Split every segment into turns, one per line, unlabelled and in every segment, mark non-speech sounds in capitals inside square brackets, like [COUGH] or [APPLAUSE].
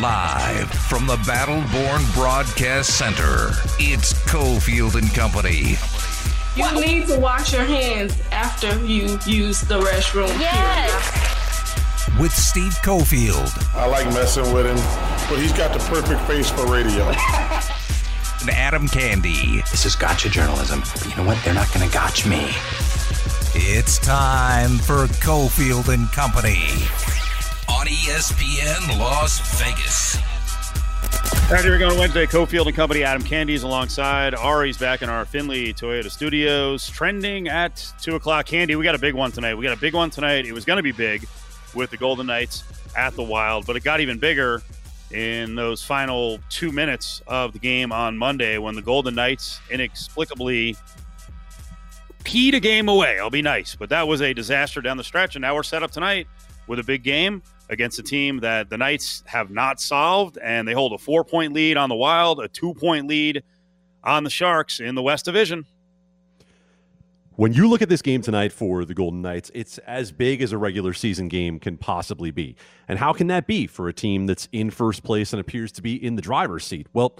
Live from the Battleborn Broadcast Center, it's Cofield and Company.
You need to wash your hands after you use the restroom.
Yes.
With Steve Cofield.
I like messing with him, but he's got the perfect face for radio. [LAUGHS]
and Adam Candy.
This is gotcha journalism. But you know what? They're not going to gotcha me.
It's time for Cofield and Company on ESPN Las Vegas.
All right, here we go on Wednesday. Cofield and Company. Adam Candy's alongside. Ari's back in our Findlay Toyota studios, trending at 2 o'clock. Candy, we got a big one tonight. We got a big one tonight. It was going to be big with the Golden Knights at the Wild, but it got even bigger in those final two minutes of the game on Monday when the Golden Knights inexplicably peed a game away. I'll be nice, but that was a disaster down the stretch, and now we're set up tonight with a big game against a team that the Knights have not solved, and they hold a four point lead on the Wild, a two point lead on the Sharks in the West Division.
When you look at this game tonight for the Golden Knights, it's as big as a regular season game can possibly be. And how can that be for a team that's in first place and appears to be in the driver's seat? Well,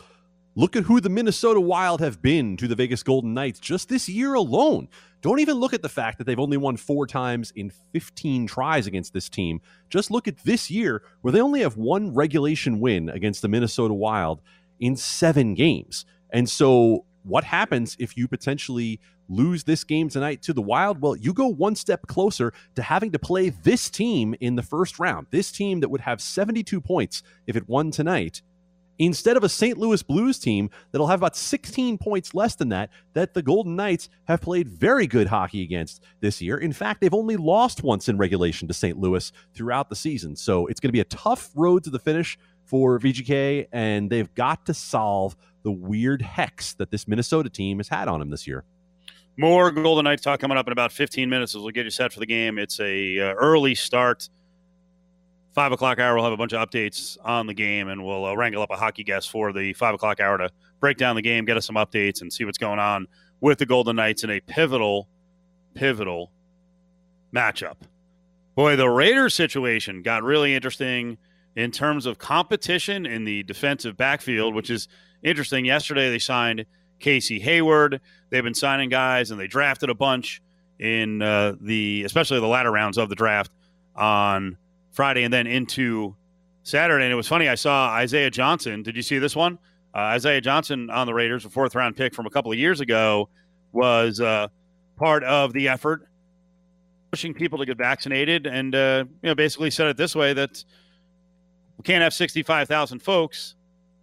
look at who the Minnesota Wild have been to the Vegas Golden Knights just this year alone. Don't even look at the fact that they've only won four times in 15 tries against this team. Just look at this year where they only have one regulation win against the Minnesota Wild in seven games. And so, what happens if you potentially lose this game tonight to the Wild? Well, you go one step closer to having to play this team in the first round. This team that would have 72 points if it won tonight instead of a St. Louis Blues team that'll have about 16 points less than that, that the Golden Knights have played very good hockey against this year. In fact, they've only lost once in regulation to St. Louis throughout the season. So it's going to be a tough road to the finish for VGK, and they've got to solve the weird hex that this Minnesota team has had on them this year.
More Golden Knights talk coming up in about 15 minutes as we'll get you set for the game. It's a uh, early start five o'clock hour, we'll have a bunch of updates on the game, and we'll uh, wrangle up a hockey guest for the five o'clock hour to break down the game, get us some updates, and see what's going on with the Golden Knights in a pivotal, pivotal matchup. Boy, the Raiders situation got really interesting in terms of competition in the defensive backfield, which is interesting. Yesterday, they signed Casey Hayward. They've been signing guys, and they drafted a bunch in uh, the, especially the latter rounds of the draft on Friday and then into Saturday. And it was funny. I saw Isaiah Johnson. Did you see this one? Uh, Isaiah Johnson on the Raiders, a fourth round pick from a couple of years ago, was uh, part of the effort pushing people to get vaccinated, and uh, you know basically said it this way that we can't have sixty five thousand folks,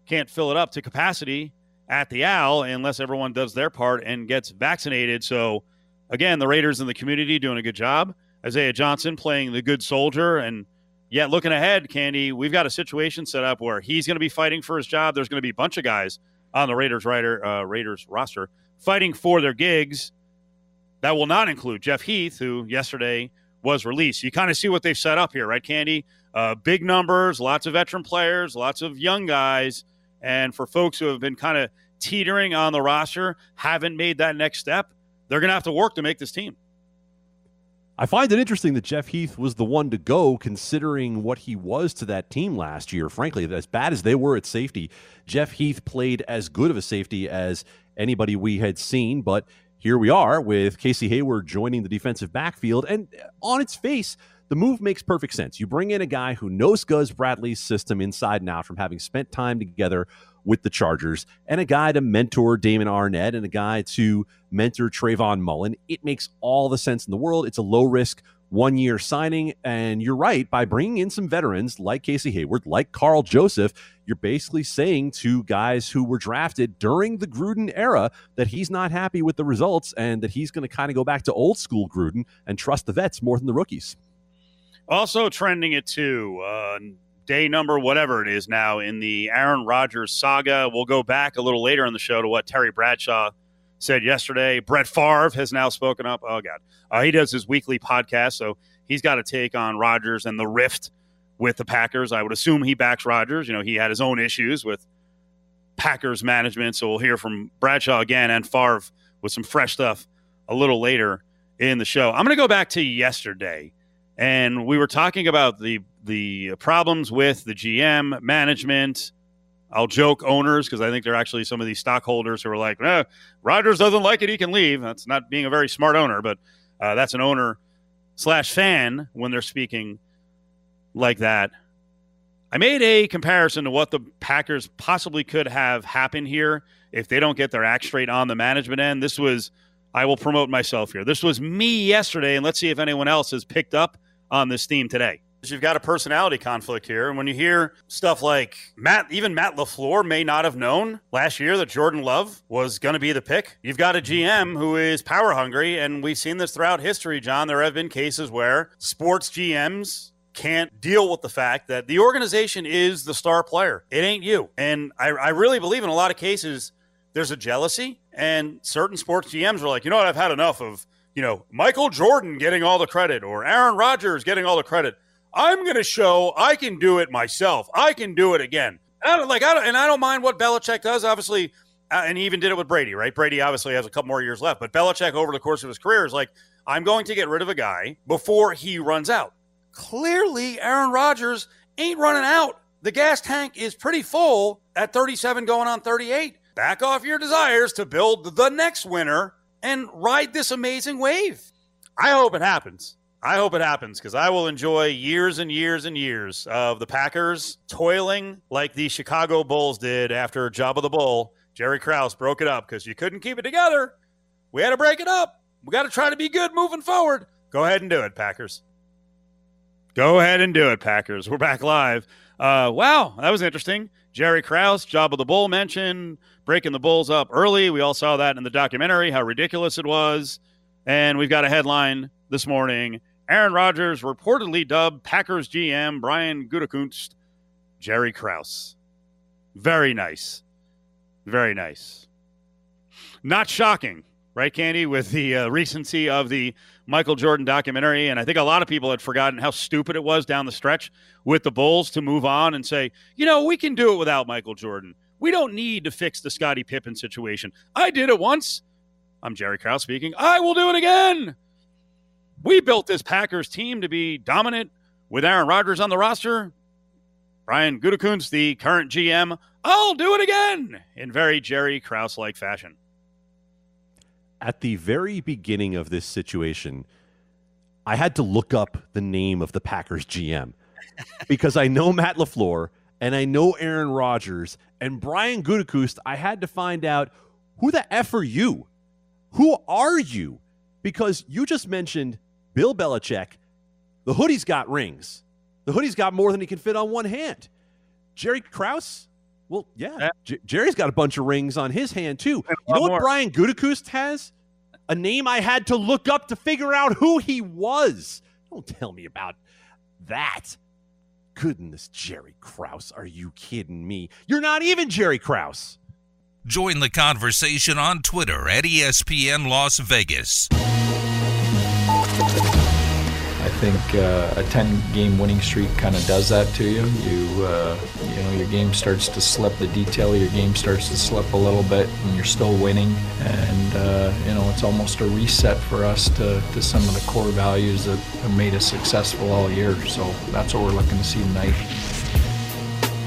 can't fill it up to capacity at the Al unless everyone does their part and gets vaccinated. So again, the Raiders and the community doing a good job. Isaiah Johnson playing the good soldier and Yet looking ahead, Candy, we've got a situation set up where he's going to be fighting for his job. There's going to be a bunch of guys on the Raiders rider, uh, Raiders roster fighting for their gigs. That will not include Jeff Heath, who yesterday was released. You kind of see what they've set up here, right, Candy? Uh, big numbers, lots of veteran players, lots of young guys, and for folks who have been kind of teetering on the roster, haven't made that next step, they're going to have to work to make this team.
I find it interesting that Jeff Heath was the one to go, considering what he was to that team last year. Frankly, as bad as they were at safety, Jeff Heath played as good of a safety as anybody we had seen. But here we are with Casey Hayward joining the defensive backfield. And on its face, the move makes perfect sense. You bring in a guy who knows Gus Bradley's system inside and out from having spent time together with the Chargers, and a guy to mentor Damon Arnette and a guy to mentor Trayvon Mullen. It makes all the sense in the world. It's a low risk one year signing. And you're right, by bringing in some veterans like Casey Hayward, like Karl Joseph, you're basically saying to guys who were drafted during the Gruden era that he's not happy with the results and that he's going to kind of go back to old school Gruden and trust the vets more than the rookies.
Also trending it too. Uh, day number, whatever it is now in the Aaron Rodgers saga. We'll go back a little later in the show to what Terry Bradshaw said yesterday. Brett Favre has now spoken up. Oh, God. Uh, he does his weekly podcast, so he's got a take on Rodgers and the rift with the Packers. I would assume he backs Rodgers. You know, he had his own issues with Packers management, so we'll hear from Bradshaw again and Favre with some fresh stuff a little later in the show. I'm going to go back to yesterday and we were talking about the the problems with the GM management. I'll joke owners because I think they're actually some of these stockholders who are like, eh, Rodgers doesn't like it, he can leave. That's not being a very smart owner, but uh, that's an owner slash fan when they're speaking like that. I made a comparison to what the Packers possibly could have happened here if they don't get their act straight on the management end. This was, I will promote myself here. This was me yesterday, and let's see if anyone else has picked up on this theme today. You've got a personality conflict here. And when you hear stuff like Matt, even Matt LaFleur may not have known last year that Jordan Love was going to be the pick. You've got a GM who is power hungry. And we've seen this throughout history, John. There have been cases where sports GMs can't deal with the fact that the organization is the star player. It ain't you. And I, I really believe in a lot of cases there's a jealousy, and certain sports GMs are like, you know what, I've had enough of, you know, Michael Jordan getting all the credit or Aaron Rodgers getting all the credit. I'm going to show I can do it myself. I can do it again. And I don't like I don't, and I don't mind what Belichick does. Obviously, uh, and he even did it with Brady, right? Brady obviously has a couple more years left, but Belichick over the course of his career is like, I'm going to get rid of a guy before he runs out. Clearly, Aaron Rodgers ain't running out. The gas tank is pretty full at 37 going on 38. Back off your desires to build the next winner and ride this amazing wave. I hope it happens. I hope it happens because I will enjoy years and years and years of the Packers toiling like the Chicago Bulls did after Job of the Bull. Jerry Krause broke it up because you couldn't keep it together. We had to break it up. We got to try to be good moving forward. Go ahead and do it, Packers. Go ahead and do it, Packers. We're back live. Uh, wow, that was interesting. Jerry Krause, Job of the Bull mentioned breaking the Bulls up early. We all saw that in the documentary, how ridiculous it was. And we've got a headline this morning Aaron Rodgers reportedly dubbed Packers GM Brian Gutekunst Jerry Krause. Very nice. Very nice. Not shocking, right, Candy, with the uh, recency of the Michael Jordan documentary. And I think a lot of people had forgotten how stupid it was down the stretch with the Bulls to move on and say, you know, we can do it without Michael Jordan. We don't need to fix the Scottie Pippen situation. I did it once. I'm Jerry Krause speaking. I will do it again. We built this Packers team to be dominant with Aaron Rodgers on the roster. Brian Gutekunst, the current GM, I'll do it again in very Jerry Krause like fashion
at the very beginning of this situation, I had to look up the name of the Packers GM [LAUGHS] because I know Matt LaFleur and I know Aaron Rodgers and Brian Gutekunst. I had to find out who the F are you? Who are you? Because you just mentioned Bill Belichick. The hoodie's got rings. The hoodie's got more than he can fit on one hand. Jerry Krause, well, yeah, J- Jerry's got a bunch of rings on his hand too. You know what more. Brian Gutekunst has? A name I had to look up to figure out who he was. Don't tell me about that. Goodness, Jerry Krause, are you kidding me? You're not even Jerry Krause.
Join the conversation on Twitter at ESPN Las Vegas
think uh, a 10 game winning streak kind of does that to you. You, uh, you know, your game starts to slip, the detail of your game starts to slip a little bit, and you're still winning. And, uh, you know, it's almost a reset for us to, to some of the core values that have made us successful all year. So that's what we're looking to see tonight.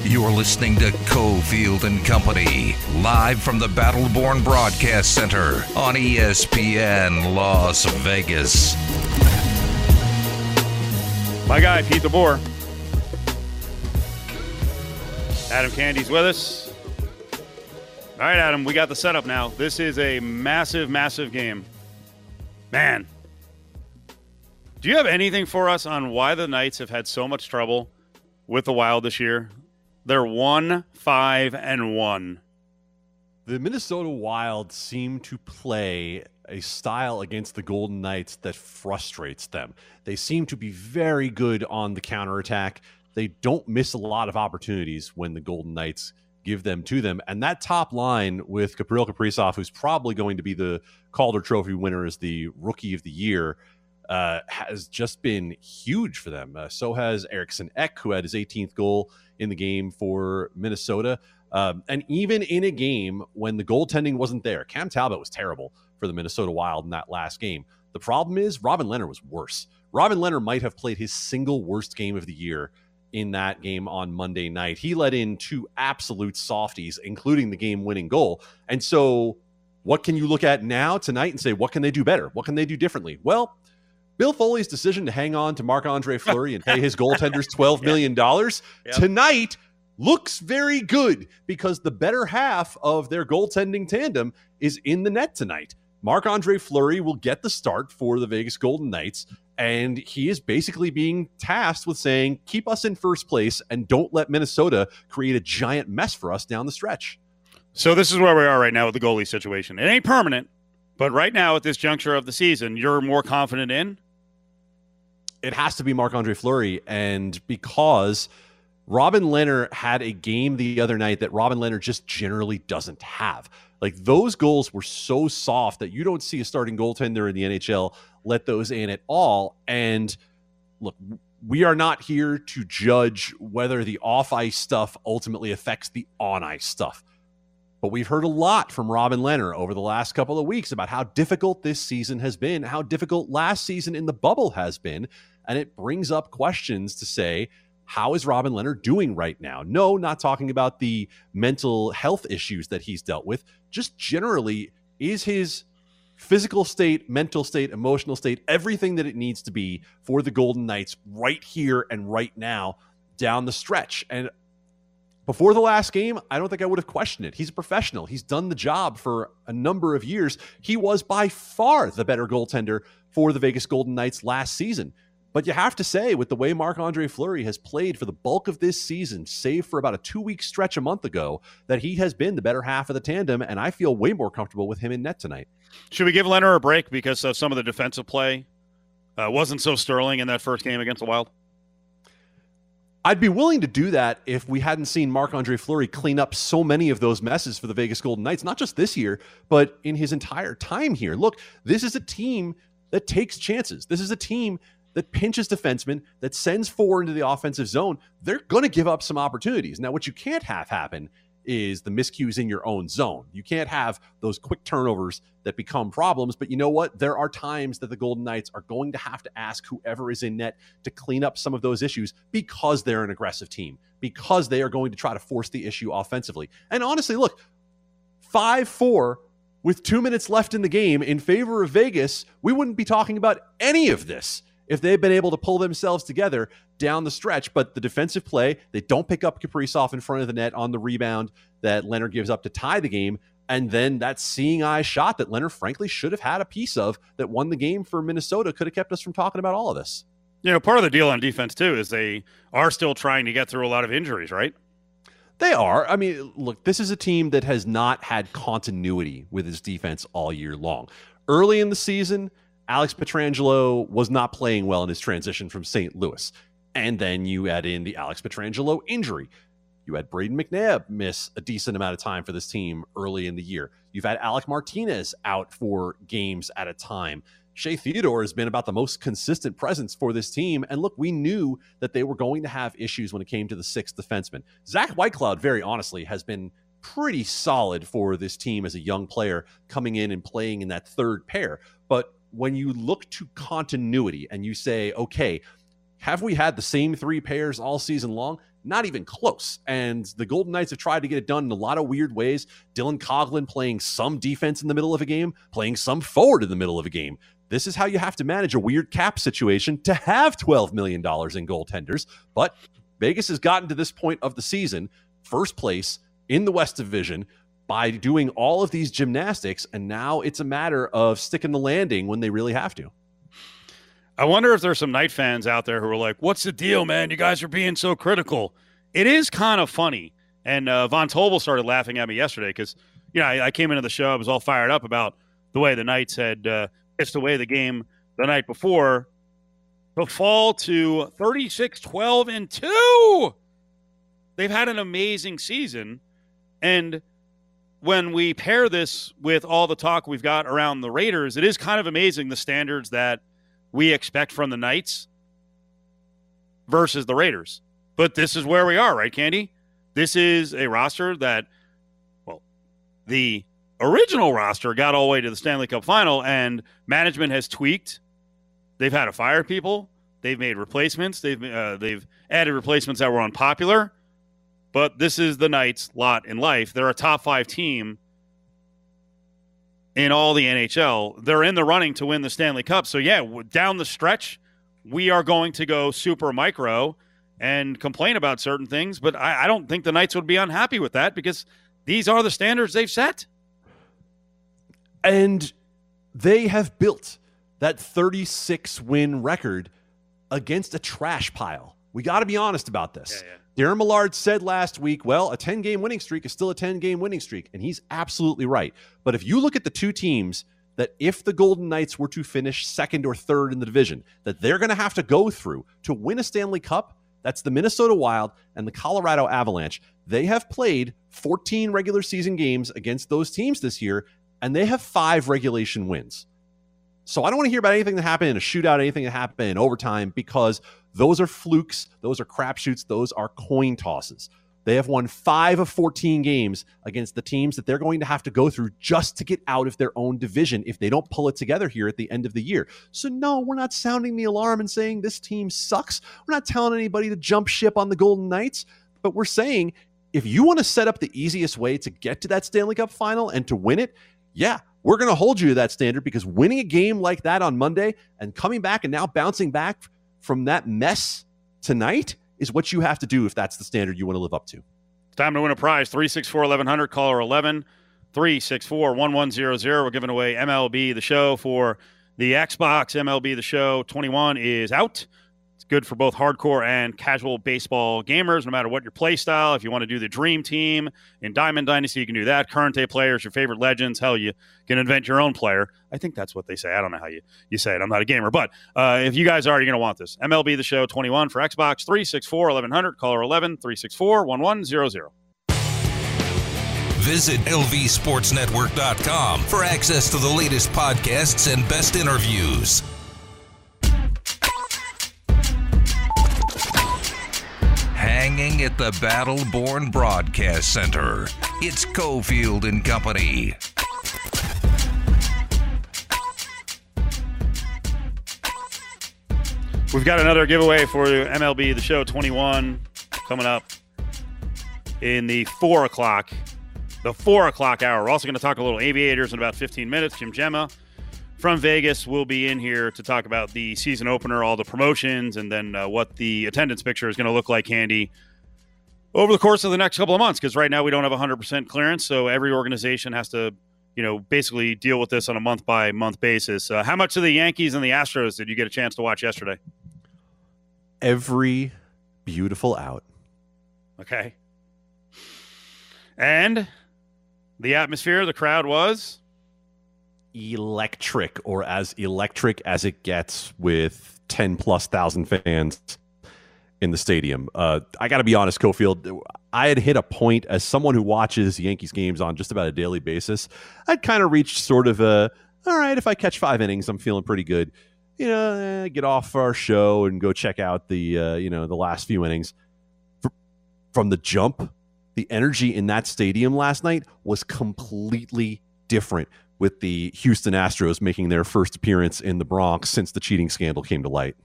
You're listening to Cofield and Company, live from the Battleborn Broadcast Center on ESPN Las Vegas.
My guy, Pete DeBoer. Adam Candy's with us. All right, Adam, we got the setup now. This is a massive, massive game. Man, do you have anything for us on why the Knights have had so much trouble with the Wild this year? They're one, five, and one.
The Minnesota Wild seem to play a style against the Golden Knights that frustrates them. They seem to be very good on the counterattack. They don't miss a lot of opportunities when the Golden Knights give them to them. And that top line with Gabriel Kaprizov, who's probably going to be the Calder Trophy winner as the Rookie of the Year, uh, has just been huge for them. Uh, so has Eriksson Ek, who had his 18th goal in the game for Minnesota. Um, and even in a game when the goaltending wasn't there, Cam Talbot was terrible for the Minnesota Wild in that last game. The problem is Robin Lehner was worse. Robin Lehner might have played his single worst game of the year in that game on Monday night. He let in two absolute softies, including the game winning goal. And so, what can you look at now tonight and say, what can they do better? What can they do differently? Well, Bill Foley's decision to hang on to Marc Andre [LAUGHS] Fleury and pay his goaltenders [LAUGHS] $12 million yep. tonight looks very good because the better half of their goaltending tandem is in the net tonight. Marc Andre Fleury will get the start for the Vegas Golden Knights. And he is basically being tasked with saying, keep us in first place and don't let Minnesota create a giant mess for us down the stretch.
So, this is where we are right now with the goalie situation. It ain't permanent, but right now at this juncture of the season, you're more confident in?
It has to be Marc Andre Fleury. And because Robin Lehner had a game the other night that Robin Lehner just generally doesn't have. Like those goals were so soft that you don't see a starting goaltender in the NHL let those in at all. And look, we are not here to judge whether the off ice stuff ultimately affects the on ice stuff. But we've heard a lot from Robin Lehner over the last couple of weeks about how difficult this season has been, how difficult last season in the bubble has been. And it brings up questions to say, how is Robin Lehner doing right now? No, not talking about the mental health issues that he's dealt with. Just generally, is his physical state, mental state, emotional state, everything that it needs to be for the Golden Knights right here and right now down the stretch? And before the last game, I don't think I would have questioned it. He's a professional. He's done the job for a number of years. He was by far the better goaltender for the Vegas Golden Knights last season. But you have to say, with the way Marc Andre Fleury has played for the bulk of this season, save for about a two week stretch a month ago, that he has been the better half of the tandem. And I feel way more comfortable with him in net tonight.
Should we give Lehner a break because of some of the defensive play uh, wasn't so sterling in that first game against the Wild?
I'd be willing to do that if we hadn't seen Marc Andre Fleury clean up so many of those messes for the Vegas Golden Knights, not just this year, but in his entire time here. Look, this is a team that takes chances. This is a team that pinches defensemen, that sends four into the offensive zone, they're going to give up some opportunities. Now, what you can't have happen is the miscues in your own zone. You can't have those quick turnovers that become problems. But you know what? There are times that the Golden Knights are going to have to ask whoever is in net to clean up some of those issues because they're an aggressive team, because they are going to try to force the issue offensively. And honestly, look, 5 4 with two minutes left in the game in favor of Vegas, we wouldn't be talking about any of this if they've been able to pull themselves together down the stretch. But the defensive play, they don't pick up Kaprizov in front of the net on the rebound that Lehner gives up to tie the game. And then that seeing eye shot that Lehner frankly, should have had a piece of that won the game for Minnesota could have kept us from talking about all of this.
You know, part of the deal on defense, too, is they are still trying to get through a lot of injuries, right?
They are. I mean, look, this is a team that has not had continuity with its defense all year long. Early in the season, Alex Pietrangelo was not playing well in his transition from St. Louis. And then you add in the Alex Pietrangelo injury. You had Brayden McNabb miss a decent amount of time for this team early in the year. You've had Alec Martinez out for games at a time. Shea Theodore has been about the most consistent presence for this team. And look, we knew that they were going to have issues when it came to the sixth defenseman. Zach Whitecloud, very honestly, has been pretty solid for this team as a young player coming in and playing in that third pair. But when you look to continuity and you say, okay, have we had the same three pairs all season long? Not even close. And the Golden Knights have tried to get it done in a lot of weird ways. Dylan Coghlan playing some defense in the middle of a game, playing some forward in the middle of a game. This is how you have to manage a weird cap situation to have $12 million in goaltenders. But Vegas has gotten to this point of the season, first place in the West Division, by doing all of these gymnastics. And now it's a matter of sticking the landing when they really have to.
I wonder if there's some Knight fans out there who are like, what's the deal, man? You guys are being so critical. It is kind of funny. And uh, Von Tobel started laughing at me yesterday because, you know, I, I, came into the show, I was all fired up about the way the Knights had uh, away the game the night before to fall to 36 12 and 2. They've had an amazing season. And when we pair this with all the talk we've got around the Raiders, it is kind of amazing the standards that we expect from the Knights versus the Raiders. But this is where we are, right, Candy? This is a roster that, well, the original roster got all the way to the Stanley Cup final, and management has tweaked They've had to fire people. They've made replacements. They've uh, they've added replacements that were unpopular. But this is the Knights' lot in life. They're a top five team in all the NHL. They're in the running to win the Stanley Cup. So yeah, down the stretch, we are going to go super micro and complain about certain things. But I, I don't think the Knights would be unhappy with that because these are the standards they've set.
And they have built that 36 win record against a trash pile. We got to be honest about this. Yeah, yeah. Darren Millard said last week, well, a 10 game winning streak is still a 10 game winning streak. And he's absolutely right. But if you look at the two teams that, if the Golden Knights were to finish second or third in the division, that they're going to have to go through to win a Stanley Cup, that's the Minnesota Wild and the Colorado Avalanche. They have played 14 regular season games against those teams this year, and they have five regulation wins. So I don't want to hear about anything that happened in a shootout, anything that happened in overtime, because those are flukes, those are crapshoots, those are coin tosses. They have won five of 14 games against the teams that they're going to have to go through just to get out of their own division if they don't pull it together here at the end of the year. So, no, we're not sounding the alarm and saying this team sucks. We're not telling anybody to jump ship on the Golden Knights, but we're saying if you want to set up the easiest way to get to that Stanley Cup final and to win it, yeah, we're going to hold you to that standard because winning a game like that on Monday and coming back and now bouncing back from that mess tonight is what you have to do if that's the standard you want to live up to.
Time to win a prize 364 1100, caller 11 364 1100. We're giving away MLB the show for the Xbox. MLB the show 21 is out good for both hardcore and casual baseball gamers, no matter what your play style. If you want to do the dream team in Diamond Dynasty, you can do that. Current day players, your favorite legends. Hell, you can invent your own player. I think that's what they say. I don't know how you, you say it. I'm not a gamer. But uh, if you guys are, you're going to want this. MLB The Show 21 for Xbox, 364 1100, caller 11 364 1100.
Visit LVSportsNetwork.com for access to the latest podcasts and best interviews. Hanging at the Battleborn Broadcast Center. It's Cofield and Company.
We've got another giveaway for MLB The Show 21 coming up in the 4 o'clock, the 4 o'clock hour. We're also going to talk a little aviators in about 15 minutes. Jim Gemma from Vegas will be in here to talk about the season opener, all the promotions, and then uh, what the attendance picture is going to look like, Candy, over the course of the next couple of months. Because right now we don't have 100% clearance, so every organization has to, you know, basically deal with this on a month by month basis. Uh, how much of the Yankees and the Astros did you get a chance to watch yesterday?
Every beautiful out.
Okay. And the atmosphere, the crowd was
electric or as electric as it gets with 10 plus thousand fans in the stadium. Uh, I got to be honest, Cofield, I had hit a point as someone who watches Yankees games on just about a daily basis. I'd kind of reached sort of a, all right, if I catch five innings, I'm feeling pretty good. You know, eh, get off our show and go check out the, uh, you know, the last few innings. From the jump, the energy in that stadium last night was completely different with the Houston Astros making their first appearance in the Bronx since the cheating scandal came to light.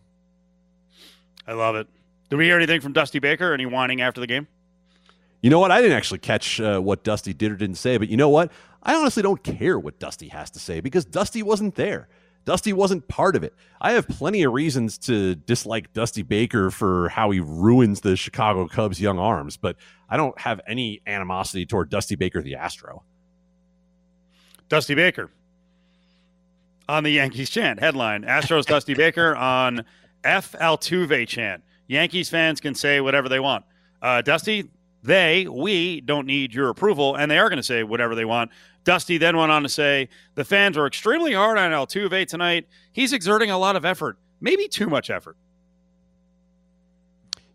I love it. Did we hear anything from Dusty Baker? Any whining after the game?
You know what? I didn't actually catch uh, what Dusty did or didn't say, but you know what? I honestly don't care what Dusty has to say because Dusty wasn't there. Dusty wasn't part of it. I have plenty of reasons to dislike Dusty Baker for how he ruins the Chicago Cubs' young arms, but I don't have any animosity toward Dusty Baker, the Astro.
Dusty Baker on the Yankees chant. Headline Astros Dusty [LAUGHS] Baker on F Altuve chant. Yankees fans can say whatever they want. Uh, Dusty, they, we don't need your approval, and they are going to say whatever they want. Dusty then went on to say the fans are extremely hard on Altuve tonight. He's exerting a lot of effort, maybe too much effort.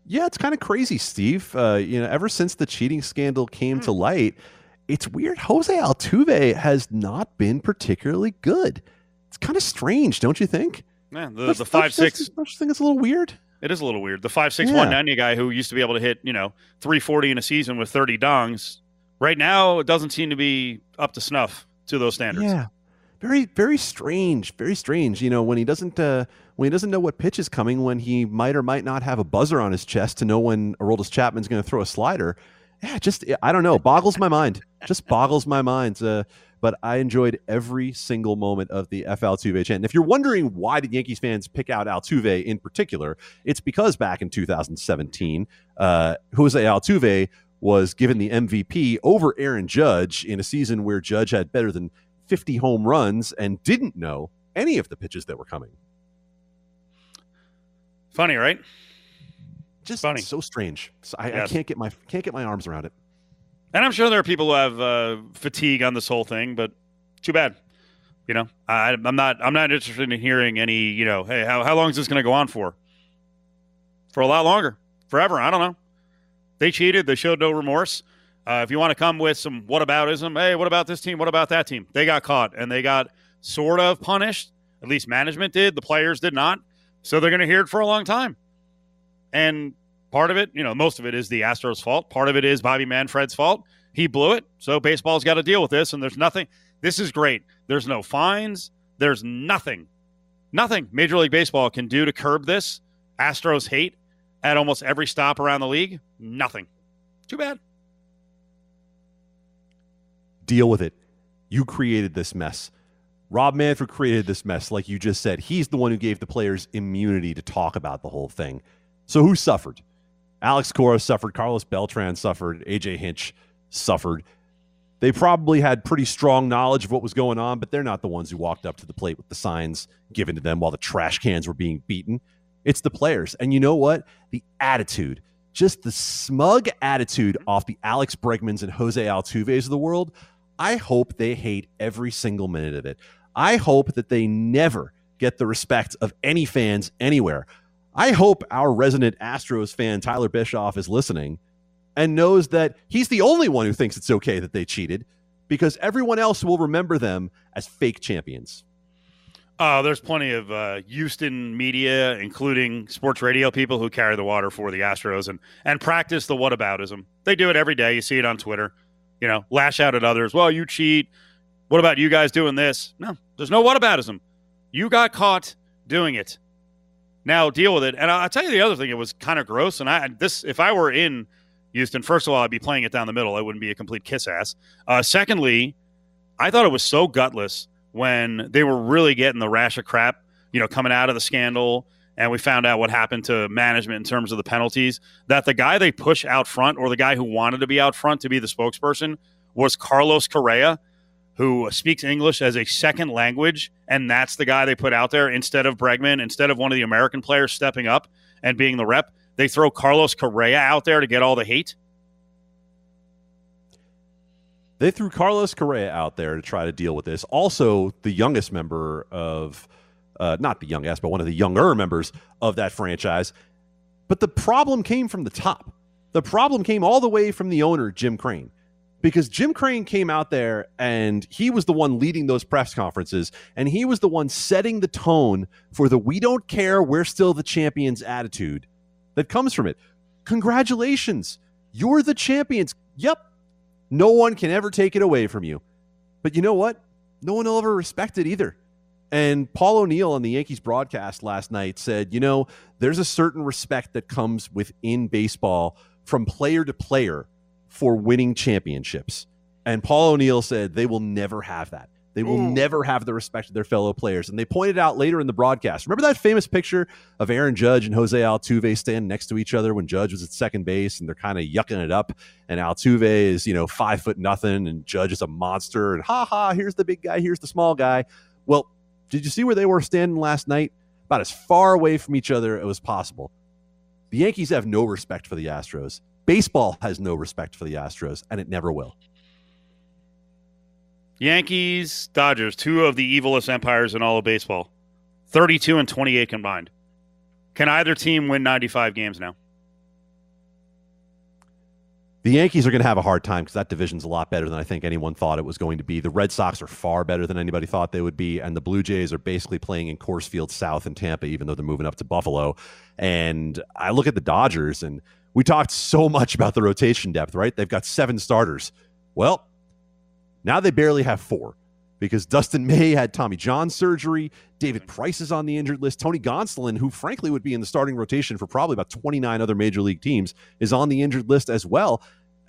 Yeah, it's kind of crazy, Steve. Uh, you know, ever since the cheating scandal came mm. to light, it's weird. Jose Altuve has not been particularly good. It's kind of strange, don't you think?
Man, the, the five six.
I think it's a little weird.
It is a little weird. The five six yeah. one ninety guy who used to be able to hit you know three forty in a season with thirty dongs. Right now, it doesn't seem to be up to snuff to those standards.
Yeah, very very strange, very strange. You know, when he doesn't uh, when he doesn't know what pitch is coming, when he might or might not have a buzzer on his chest to know when Aroldis Chapman's going to throw a slider. Yeah, just I don't know, boggles my mind. Just boggles my mind. Uh, but I enjoyed every single moment of the F. Altuve chant. And if you're wondering why did Yankees fans pick out Altuve in particular, it's because back in 2017, uh, Jose Altuve was given the MVP over Aaron Judge in a season where Judge had better than 50 home runs and didn't know any of the pitches that were coming.
Funny, right?
Just
Funny.
so strange. So I,
Yes.
I can't get my can't get my arms around it.
And I'm sure there are people who have uh, fatigue on this whole thing, but too bad. You know, I, I'm not. I'm not interested in hearing any. You know, hey, how how long is this going to go on for? For a lot longer, forever. I don't know. They cheated. They showed no remorse. Uh, if you want to come with some whataboutism, hey, what about this team? What about that team? They got caught and they got sort of punished. At least management did. The players did not. So they're going to hear it for a long time. And part of it, you know, most of it is the Astros' fault. Part of it is Bobby Manfred's fault. He blew it. So baseball's got to deal with this. And there's nothing. This is great. There's no fines. There's nothing, nothing Major League Baseball can do to curb this. Astros hate at almost every stop around the league. Nothing. Too bad.
Deal with it. You created this mess. Rob Manfred created this mess, like you just said. He's the one who gave the players immunity to talk about the whole thing. So who suffered? Alex Cora suffered. Carlos Beltran suffered. AJ Hinch suffered. They probably had pretty strong knowledge of what was going on, but they're not the ones who walked up to the plate with the signs given to them while the trash cans were being beaten. It's the players. And you know what? The attitude, just the smug attitude off the Alex Bregmans and Jose Altuve's of the world. I hope they hate every single minute of it. I hope that they never get the respect of any fans anywhere. I hope our resident Astros fan, Tyler Bischoff, is listening and knows that he's the only one who thinks it's okay that they cheated because everyone else will remember them as fake champions.
Oh, there's plenty of uh, Houston media, including sports radio people, who carry the water for the Astros and and practice the whataboutism. They do it every day. You see it on Twitter. You know, lash out at others. Well, you cheat. What about you guys doing this? No, there's no whataboutism. You got caught doing it. Now deal with it. And I'll tell you the other thing. It was kind of gross. And I this if I were in Houston, first of all, I'd be playing it down the middle. I wouldn't be a complete kiss ass. Uh, secondly, I thought it was so gutless when they were really getting the rash of crap, you know, coming out of the scandal, and we found out what happened to management in terms of the penalties. That the guy they push out front, or the guy who wanted to be out front to be the spokesperson, was Carlos Correa, who speaks English as a second language, and that's the guy they put out there instead of Bregman, instead of one of the American players stepping up and being the rep. They throw Carlos Correa out there to get all the hate.
They threw Carlos Correa out there to try to deal with this. Also, the youngest member of, uh, not the youngest, but one of the younger members of that franchise. But the problem came from the top. The problem came all the way from the owner, Jim Crane, because Jim Crane came out there and he was the one leading those press conferences and he was the one setting the tone for the we don't care, we're still the champions attitude that comes from it. Congratulations. You're the champions. Yep. No one can ever take it away from you. But you know what? No one will ever respect it either. And Paul O'Neill on the Yankees broadcast last night said, you know, there's a certain respect that comes within baseball from player to player for winning championships. And Paul O'Neill said they will never have that. They will mm. never have the respect of their fellow players. And they pointed out later in the broadcast. Remember that famous picture of Aaron Judge and Jose Altuve standing next to each other when Judge was at second base and they're kind of yucking it up. And Altuve is, you know, five foot nothing and Judge is a monster. And ha ha, here's the big guy, here's the small guy. Well, did you see where they were standing last night? About as far away from each other as possible. The Yankees have no respect for the Astros. Baseball has no respect for the Astros, and it never will.
Yankees, Dodgers, two of the evilest empires in all of baseball. 32 and 28 combined. Can either team win 95 games now?
The Yankees are going to have a hard time because that division's a lot better than I think anyone thought it was going to be. The Red Sox are far better than anybody thought they would be, and the Blue Jays are basically playing in Coors Field South in Tampa, even though they're moving up to Buffalo. And I look at the Dodgers, and we talked so much about the rotation depth, right? They've got seven starters. Well, now they barely have four. because Dustin May had Tommy John surgery. David Price is on the injured list. Tony Gonsolin, who frankly would be in the starting rotation for probably about 29 other major league teams, is on the injured list as well.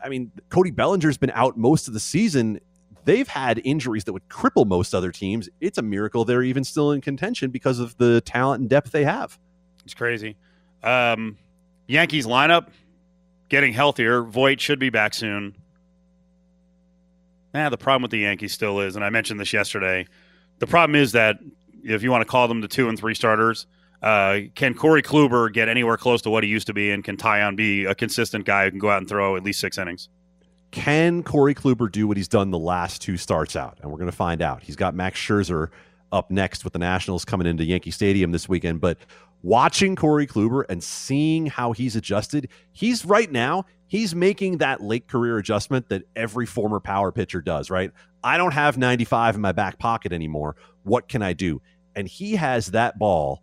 I mean, Cody Bellinger's been out most of the season. They've had injuries that would cripple most other teams. It's a miracle they're even still in contention because of the talent and depth they have.
It's crazy. Um, Yankees lineup getting healthier. Voit should be back soon. Nah, the problem with the Yankees still is, and I mentioned this yesterday. The problem is that if you want to call them the two and three starters, uh, can Corey Kluber get anywhere close to what he used to be, and can Taillon be a consistent guy who can go out and throw at least six innings?
Can Corey Kluber do what he's done the last two starts out? And we're going to find out. He's got Max Scherzer up next with the Nationals coming into Yankee Stadium this weekend. But watching Corey Kluber and seeing how he's adjusted, he's right now, he's making that late career adjustment that every former power pitcher does, right? I don't have 95 in my back pocket anymore. What can I do? And he has that ball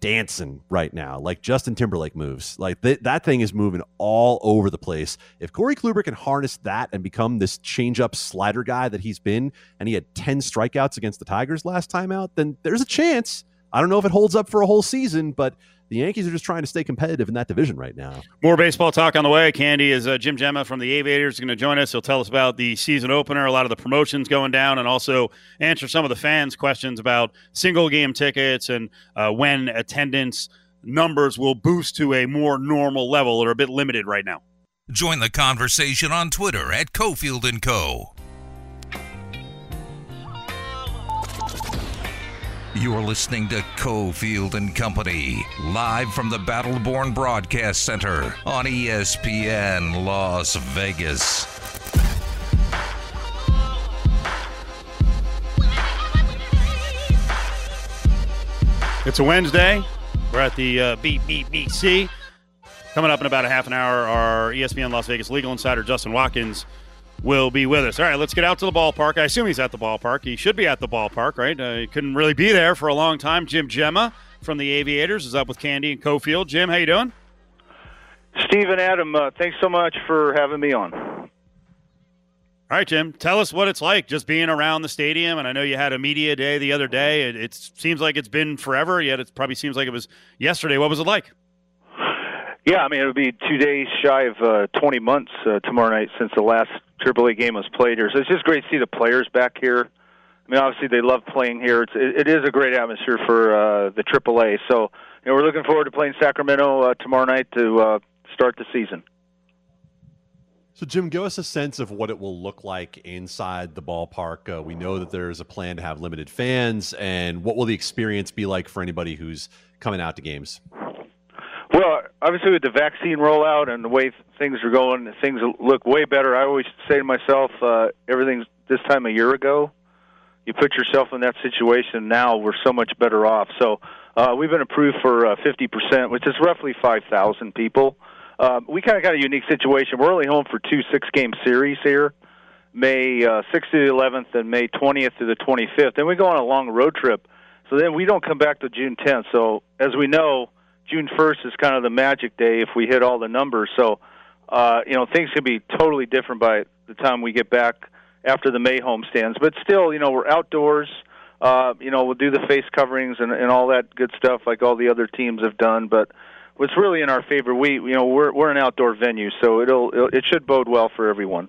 dancing right now, like Justin Timberlake moves. Like th- that thing is moving all over the place. If Corey Kluber can harness that and become this change-up slider guy that he's been, and he had 10 strikeouts against the Tigers last time out, then there's a chance. I don't know if it holds up for a whole season, but the Yankees are just trying to stay competitive in that division right now.
More baseball talk on the way. Candy is uh, Jim Gemma from the Aviators going to join us. He'll tell us about the season opener, a lot of the promotions going down, and also answer some of the fans' questions about single game tickets and uh, when attendance numbers will boost to a more normal level that are a bit limited right now.
Join the conversation on Twitter at Cofield and Co. You're listening to Cofield and Company, live from the Battleborn Broadcast Center on ESPN Las Vegas.
It's a Wednesday. We're at the uh, BBBC. Coming up in about a half an hour, our ESPN Las Vegas legal insider, Justin Watkins, will be with us. All right, let's get out to the ballpark. I assume he's at the ballpark. He should be at the ballpark, right? Uh, he couldn't really be there for a long time. Jim Gemma from the Aviators is up with Candy and Cofield. Jim, how you doing?
Steve and Adam, uh, thanks so much for having me on.
All right, Jim, tell us what it's like just being around the stadium. And I know you had a media day the other day. It, it seems like it's been forever, yet it probably seems like it was yesterday. What was it like?
Yeah, I mean, it'll be two days shy of uh, 20 months uh, tomorrow night since the last AAA game was played here. So it's just great to see the players back here. I mean, obviously they love playing here. It's, it, it is a great atmosphere for uh, the AAA. So you know, we're looking forward to playing Sacramento uh, tomorrow night to uh, start the season.
So, Jim, give us a sense of what it will look like inside the ballpark. Uh, we know that there's a plan to have limited fans, and what will the experience be like for anybody who's coming out to games?
Well, obviously, with the vaccine rollout and the way things are going, things look way better. I always say to myself, uh, everything's this time a year ago. You put yourself in that situation now, we're so much better off. So, uh, we've been approved for uh, 50%, which is roughly 5,000 people. Um, we kind of got a unique situation. We're only home for two six-game series here, May uh, 6th to the 11th and May 20th to the 25th. Then we go on a long road trip. So then we don't come back to June 10th. So as we know, June 1st is kind of the magic day if we hit all the numbers. So, uh, you know, things can be totally different by the time we get back after the May homestands. But still, you know, we're outdoors. Uh, you know, we'll do the face coverings and, and all that good stuff like all the other teams have done. But what's really in our favor. We, you know, we're we're an outdoor venue, so it'll, it'll it should bode well for everyone.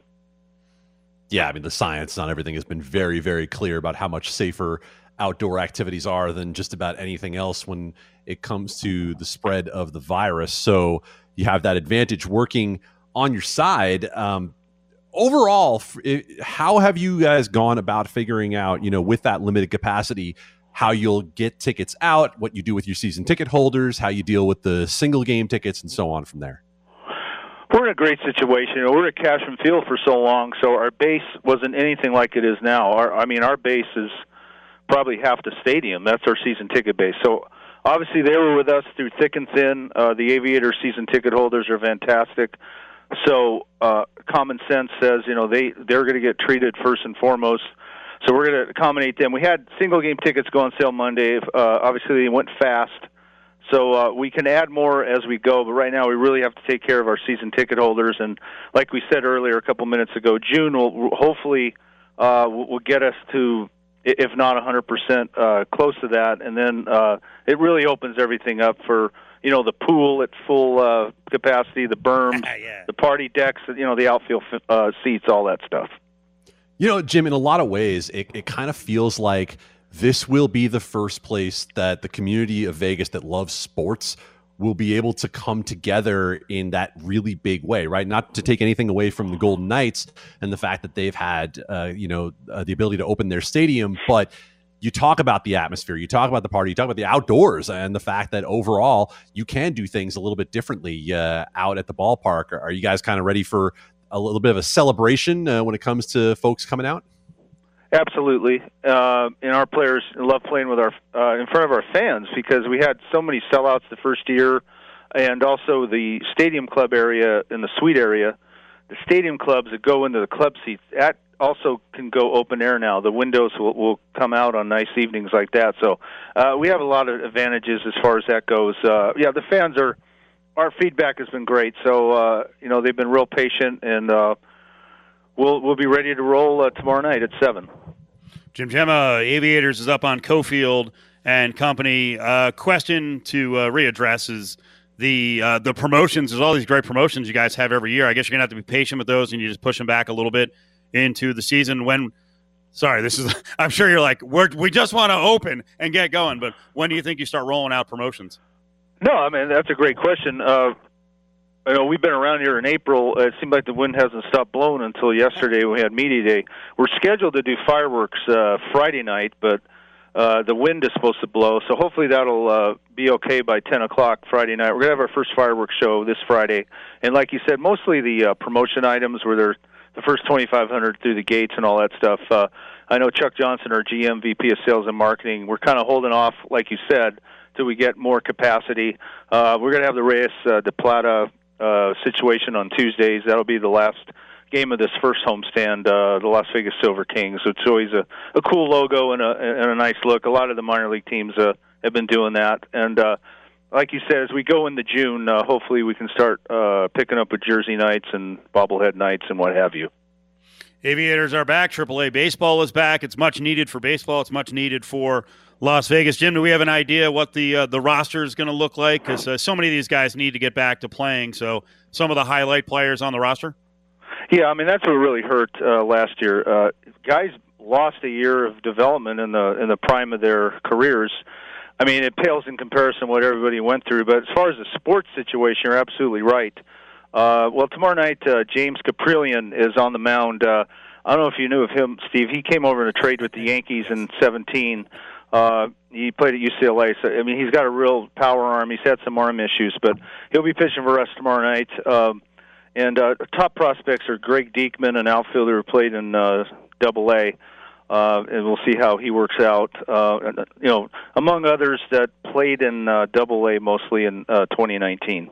Yeah, I mean the science on everything has been very very clear about how much safer outdoor activities are than just about anything else when it comes to the spread of the virus. So you have that advantage working on your side. Um, overall, how have you guys gone about figuring out, you know, with that limited capacity, how you'll get tickets out, what you do with your season ticket holders, how you deal with the single game tickets, and so on from there?
We're in a great situation. We're at Cashman Field for so long, so our base wasn't anything like it is now. Our, I mean, our base is probably half the stadium. That's our season ticket base. So obviously, they were with us through thick and thin. Uh, the Aviator season ticket holders are fantastic. So uh, common sense says, you know, they they're going to get treated first and foremost so we're going to accommodate them. We had single game tickets go on sale Monday. Uh, obviously, they went fast. So uh, we can add more as we go, but right now we really have to take care of our season ticket holders. And like we said earlier, a couple minutes ago, June will hopefully uh, will, get us to, if not 100% uh, close to that, and then uh, it really opens everything up for you know the pool at full uh, capacity, the berms, [LAUGHS] the party decks, you know the outfield uh, seats, all that stuff.
You know, Jim, in a lot of ways, it, it kind of feels like this will be the first place that the community of Vegas that loves sports will be able to come together in that really big way, right? Not to take anything away from the Golden Knights and the fact that they've had, uh, you know, uh, the ability to open their stadium, but you talk about the atmosphere, you talk about the party, you talk about the outdoors, and the fact that overall you can do things a little bit differently uh, out at the ballpark. Are you guys kind of ready for a little bit of a celebration uh, when it comes to folks coming out?
Absolutely, uh, and our players love playing with our uh, in front of our fans because we had so many sellouts the first year, and also the stadium club area in the suite area, the stadium clubs that go into the club seats that also can go open air now. The windows will, will come out on nice evenings like that. So uh, we have a lot of advantages as far as that goes. Uh, yeah, the fans are. Our feedback has been great, so uh, you know they've been real patient, and uh, we'll we'll be ready to roll uh, tomorrow night at seven.
Jim Gemma, Aviators is up on Cofield and Company. Uh, question to uh, readdress is the uh, the promotions. There's all these great promotions you guys have every year. I guess you're gonna have to be patient with those, and you just push them back a little bit into the season. When, sorry, this is. [LAUGHS] I'm sure you're like we're, we just want to open and get going, but when do you think you start rolling out promotions?
No, I mean that's a great question. Uh, you know, we've been around here in April. It seemed like the wind hasn't stopped blowing until yesterday. We had media day. We're scheduled to do fireworks uh, Friday night, but uh, the wind is supposed to blow. So hopefully that'll uh, be okay by 10 o'clock Friday night. We're gonna have our first fireworks show this Friday, and like you said, mostly the uh, promotion items where they're the first 2,500 through the gates and all that stuff. Uh, I know Chuck Johnson, our GM, VP of Sales and Marketing, we're kind of holding off, like you said, till we get more capacity. Uh, we're going to have the Reyes uh, de Plata uh, situation on Tuesdays. That'll be the last game of this first homestand, uh, the Las Vegas Silver Kings. So it's always a, a cool logo and a, and a nice look. A lot of the minor league teams uh, have been doing that, and uh, like you said, as we go into June, uh, hopefully we can start uh, picking up with Jersey nights and bobblehead nights and what have you.
Aviators are back. AAA baseball is back. It's much needed for baseball. It's much needed for Las Vegas. Jim, do we have an idea what the uh, the roster is going to look like? Because uh, so many of these guys need to get back to playing. So some of the highlight players on the roster.
Yeah, I mean that's what really hurt uh, last year. Uh, guys lost a year of development in the in the prime of their careers. I mean, it pales in comparison to what everybody went through. But as far as the sports situation, you're absolutely right. Uh, well, tomorrow night, uh, James Kaprielian is on the mound. Uh, I don't know if you knew of him, Steve. He came over in a trade with the Yankees in 17. Uh, he played at UCLA. So, I mean, he's got a real power arm. He's had some arm issues, but he'll be pitching for us tomorrow night. Um, and uh, top prospects are Greg Deichmann, an outfielder who played in uh, Double A. Uh, and we'll see how he works out. Uh, uh, you know, among others that played in uh, Double A mostly in uh, 2019.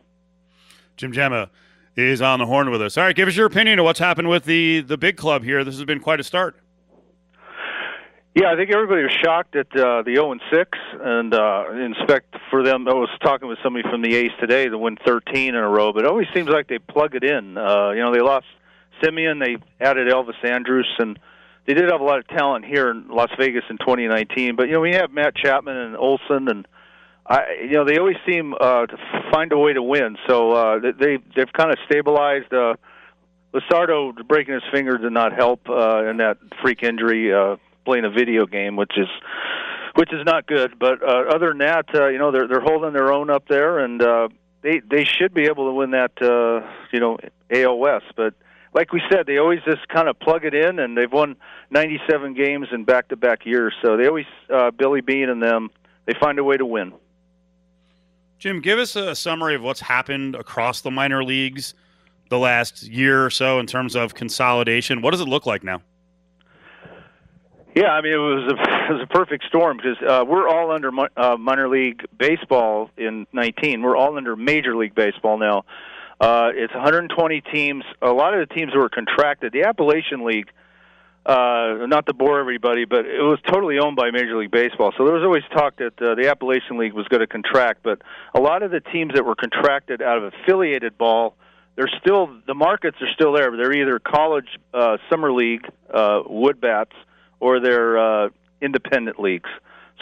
Jim Gemma is on the horn with us. All right, give us your opinion of what's happened with the the big club here. This has been quite a start.
Yeah, I think everybody was shocked at uh, the 0 and 6, and uh, inspect for them. I was talking with somebody from the A's today to win 13 in a row, but it always seems like they plug it in. Uh, you know, they lost Semien, they added Elvis Andrus, and they did have a lot of talent here in Las Vegas in 2019. But you know, we have Matt Chapman and Olson, and I, you know, they always seem uh, to find a way to win. So uh, they they've kind of stabilized. Uh, Luzardo breaking his finger did not help uh, in that freak injury. Uh, playing a video game, which is which is not good. But uh, other than that, uh, you know, they're they're holding their own up there, and uh, they they should be able to win that, uh, you know, AOS. But like we said, they always just kind of plug it in, and they've won 97 games in back-to-back years. So they always uh, Billy Beane and them they find a way to win.
Jim, give us a summary of what's happened across the minor leagues the last year or so in terms of consolidation. What does it look like now?
Yeah, I mean it was a [LAUGHS] it was a perfect storm because uh, we're all under uh, minor league baseball in 19. We're all under Major League Baseball now. Uh, it's 120 teams. A lot of the teams were contracted. The Appalachian League, uh, not to bore everybody, but it was totally owned by Major League Baseball. So there was always talk that uh, the Appalachian League was going to contract, but a lot of the teams that were contracted out of affiliated ball they're still the markets are still there. They're either college uh, summer league uh, wood bats or they're uh, independent leagues.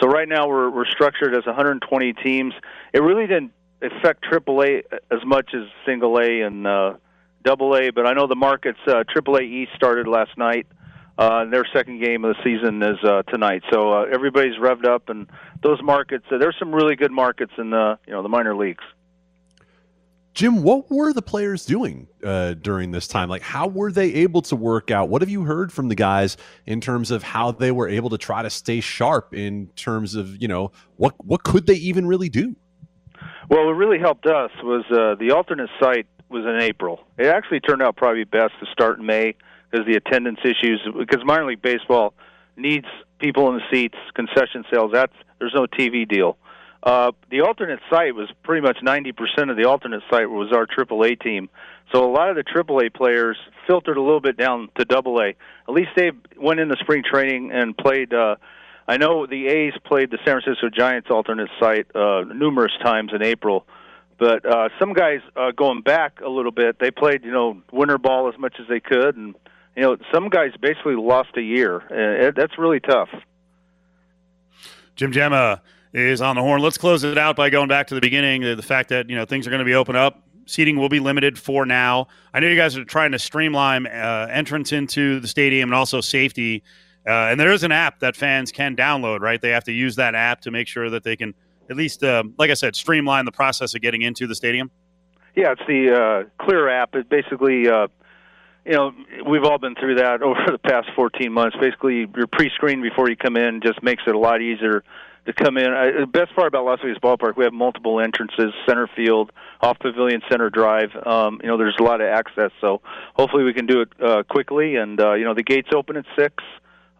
So right now we're we're structured as 120 teams. It really didn't affect AAA as much as single A and uh, double A, but I know the markets uh, AAA East started last night. Uh, their second game of the season is uh, tonight, so uh, everybody's revved up, and those markets. Uh, there's some really good markets in the you know the minor leagues.
Jim, what were the players doing uh, during this time? Like, how were they able to work out? What have you heard from the guys in terms of how they were able to try to stay sharp? In terms of you know what what could they even really do?
Well, what really helped us was uh, the alternate site was in April. It actually turned out probably best to start in May because the attendance issues. Because minor league baseball needs people in the seats, concession sales. That's there's no TV deal. Uh, the alternate site was pretty much 90% of the alternate site was our AAA team. So a lot of the AAA players filtered a little bit down to AA. At least they went into spring training and played. Uh, I know the A's played the San Francisco Giants alternate site uh, numerous times in April, but uh, some guys uh, going back a little bit, they played you know winter ball as much as they could, and you know some guys basically lost a year. Uh, that's really tough.
Jim Gemma is on the horn. Let's close it out by going back to the beginning. The fact that you know things are going to be open up. Seating will be limited for now. I know you guys are trying to streamline uh, entrance into the stadium and also safety. Uh, and there is an app that fans can download. Right, they have to use that app to make sure that they can at least, uh, like I said, streamline the process of getting into the stadium.
Yeah, it's the uh, Clear app. It basically uh, you know, we've all been through that [LAUGHS] over the past 14 months. Basically, you're pre-screened before you come in. Just makes it a lot easier to come in. I, the best part about Las Vegas Ballpark, we have multiple entrances: center field, off Pavilion, center drive. Um, you know, there's a lot of access. So hopefully, we can do it uh, quickly. And uh, you know, the gates open at six.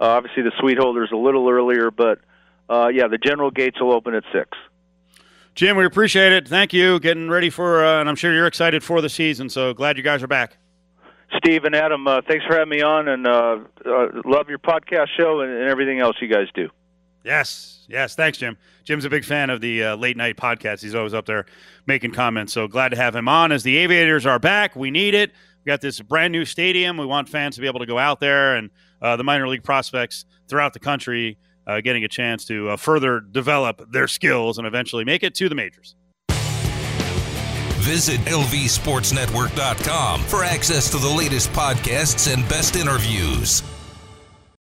Uh, obviously, the suite holders a little earlier, but uh, yeah, the general gates will open at six.
Jim, we appreciate it. Thank you. Getting ready for, uh, and I'm sure you're excited for the season. So glad you guys are back.
Steve and Adam, uh, thanks for having me on, and uh, uh, love your podcast show and, and, everything else you guys do.
Yes, yes, thanks, Jim. Jim's a big fan of the uh, late night podcast. He's always up there making comments. So glad to have him on. As the Aviators are back, we need it. We got this brand new stadium. We want fans to be able to go out there, and uh, the minor league prospects throughout the country uh, getting a chance to further develop their skills and eventually make it to the majors.
Visit lvsportsnetwork.com for access to the latest podcasts and best interviews.